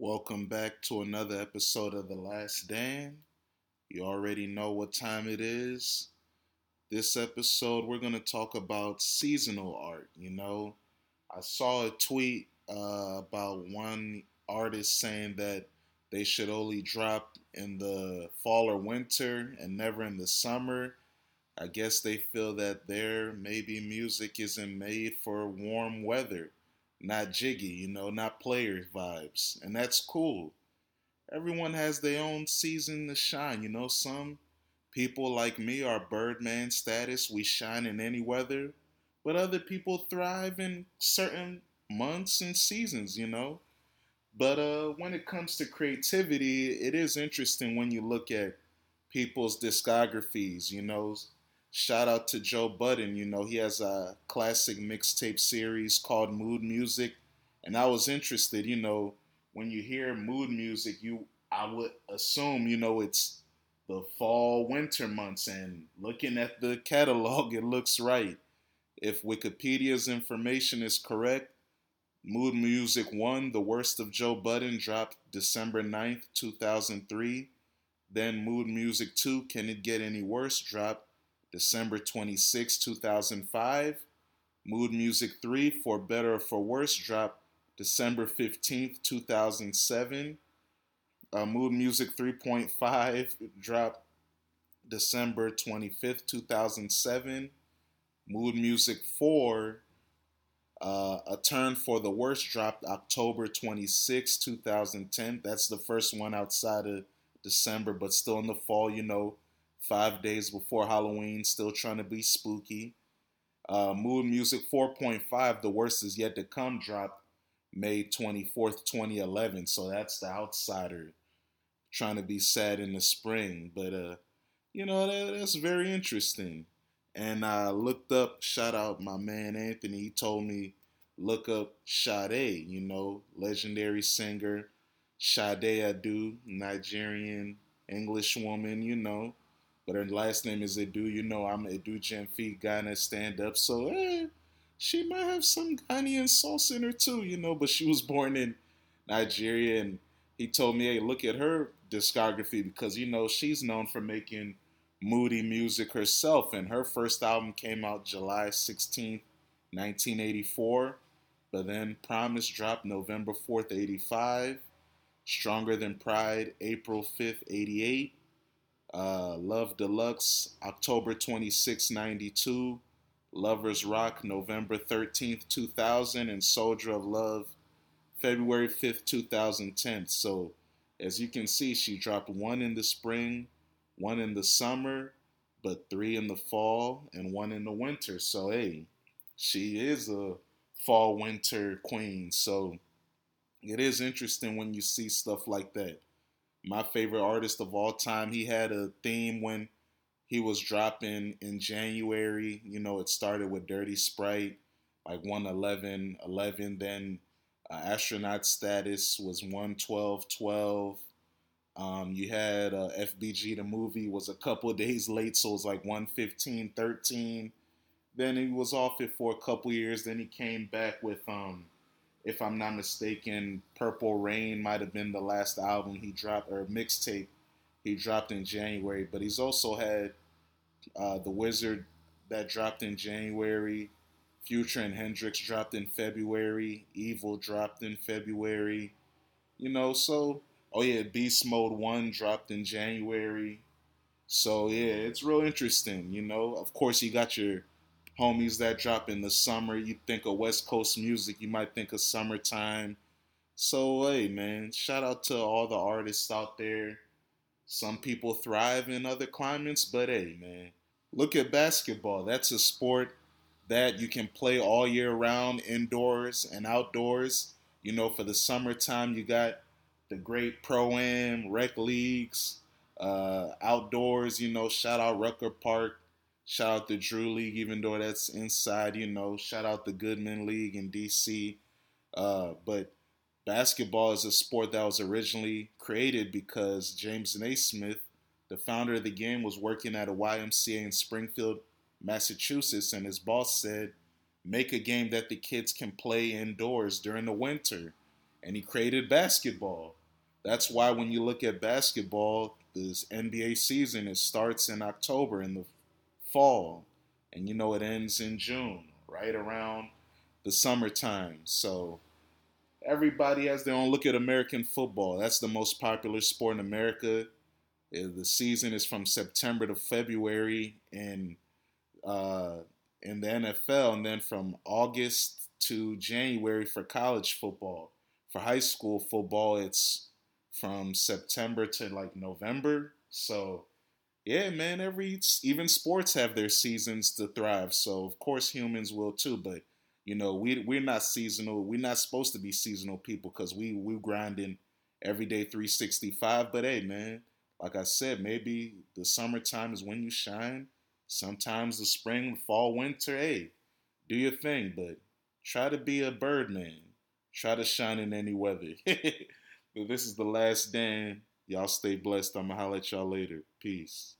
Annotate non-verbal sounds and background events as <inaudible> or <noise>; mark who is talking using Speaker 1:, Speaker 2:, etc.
Speaker 1: Welcome back to another episode of The Last Dan. You already know what time it is. This episode, we're going to talk about seasonal art. You know, I saw a tweet uh, about one artist saying that they should only drop in the fall or winter and never in the summer. I guess they feel that their maybe music isn't made for warm weather not jiggy, you know, not player vibes. And that's cool. Everyone has their own season to shine, you know. Some people like me are Birdman status, we shine in any weather. But other people thrive in certain months and seasons, you know. But uh, when it comes to creativity, it is interesting when you look at people's discographies, you know Shout out to Joe Budden. You know, he has a classic mixtape series called Mood Music. And I was interested, you know, when you hear mood music, you I would assume, you know, it's the fall winter months and looking at the <laughs> catalog it looks right. If Wikipedia's information is correct, Mood Music 1, The Worst of Joe Budden dropped December 9th, 2003. Then Mood Music 2, Can It Get Any Worse dropped December 26, 2005. Mood Music 3, For Better or For Worse, dropped December 15th, 2007. Uh, Mood Music 3.5 dropped December 25th, 2007. Mood Music 4, uh, A Turn for the Worst dropped October 26, 2010. That's the first one outside of December, but still in the fall, you know five days before Halloween, still trying to be spooky. Uh, Mood Music 4.5, The Worst Is Yet to Come, dropped May 24th, 2011. So that's the outsider trying to be sad in the spring. But, uh, you know, that, that's very interesting. And I looked up, shout out my man Anthony. He told me, look up Sade, you know, legendary singer. Sade Adu, Nigerian English woman, you know but her last name is Adu. You know, I'm Adu Gyamfi, Ghana stand up. So, eh, she might have some Ghanaian sauce in her too, you know, but she was born in Nigeria. And he told me, hey, look at her discography because, you know, she's known for making moody music herself. And her first album came out July 16th, 1984. But then Promise dropped November 4th, 85. Stronger Than Pride, April 5th, 88. Uh, Love Deluxe, October 26, 92. Lovers Rock, November 13th, 2000. And Soldier of Love, February 5th, 2010. So, as you can see, she dropped one in the spring, one in the summer, but three in the fall, and one in the winter. So, hey, she is a fall winter queen. So, it is interesting when you see stuff like that my favorite artist of all time. He had a theme when he was dropping in January. You know, it started with Dirty Sprite, like 111, 11. Then uh, Astronaut Status was 112, 12. Um, you had uh, FBG, the movie, was a couple <laughs> days late, so it was like 115, 13. Then he was off it for a couple years. Then he came back with um, if I'm not mistaken, Purple Reign might have been the last album he dropped or mixtape he dropped in January. But he's also had uh, The Wizard that dropped in January. Future and Hendrix dropped in February. Evil dropped in February. You know, so oh yeah, Beast Mode One dropped in January. So yeah, it's real interesting. You know, of course you got your homies that drop in the summer. You think of West Coast music, you might think of summertime. So, hey, man, shout out to all the artists out there. Some people thrive in other climates, but hey, man, look at basketball. That's a sport that you can play all year round, indoors and outdoors. You know, for the summertime, you got the great pro am, rec leagues, uh, outdoors. You know, shout out Rucker Park Shout out the Drew League, even though that's inside, you know. Shout out the Goodman League in DC. Uh, but basketball is a sport that was originally created because James Naismith, the founder of the game, was working at a YMCA in Springfield, Massachusetts, and his boss said, make a game that the kids can play indoors during the winter. and he created basketball. That's why when you look at basketball, this NBA season it starts in October in the fall, and you know it ends in June, right around the summertime. So everybody has their own look at American football. That's the most popular sport in America. The season is from September to February in uh, in the NFL, and then from August to January for college football. For high school football, it's from September to like November. So, yeah, man, every even sports have their seasons to thrive. So, of course, humans will too. But you know, we we're not seasonal. We're not supposed to be seasonal people because we we grinding every day 365. But hey, man, like I said, maybe the summertime is when you shine. Sometimes the spring, fall, winter, hey, do your thing, but try to be a birdman. Try to shine in any weather. <laughs> but this is the last Dan. Y'all stay blessed. I'm going to holler at y'all later. Peace.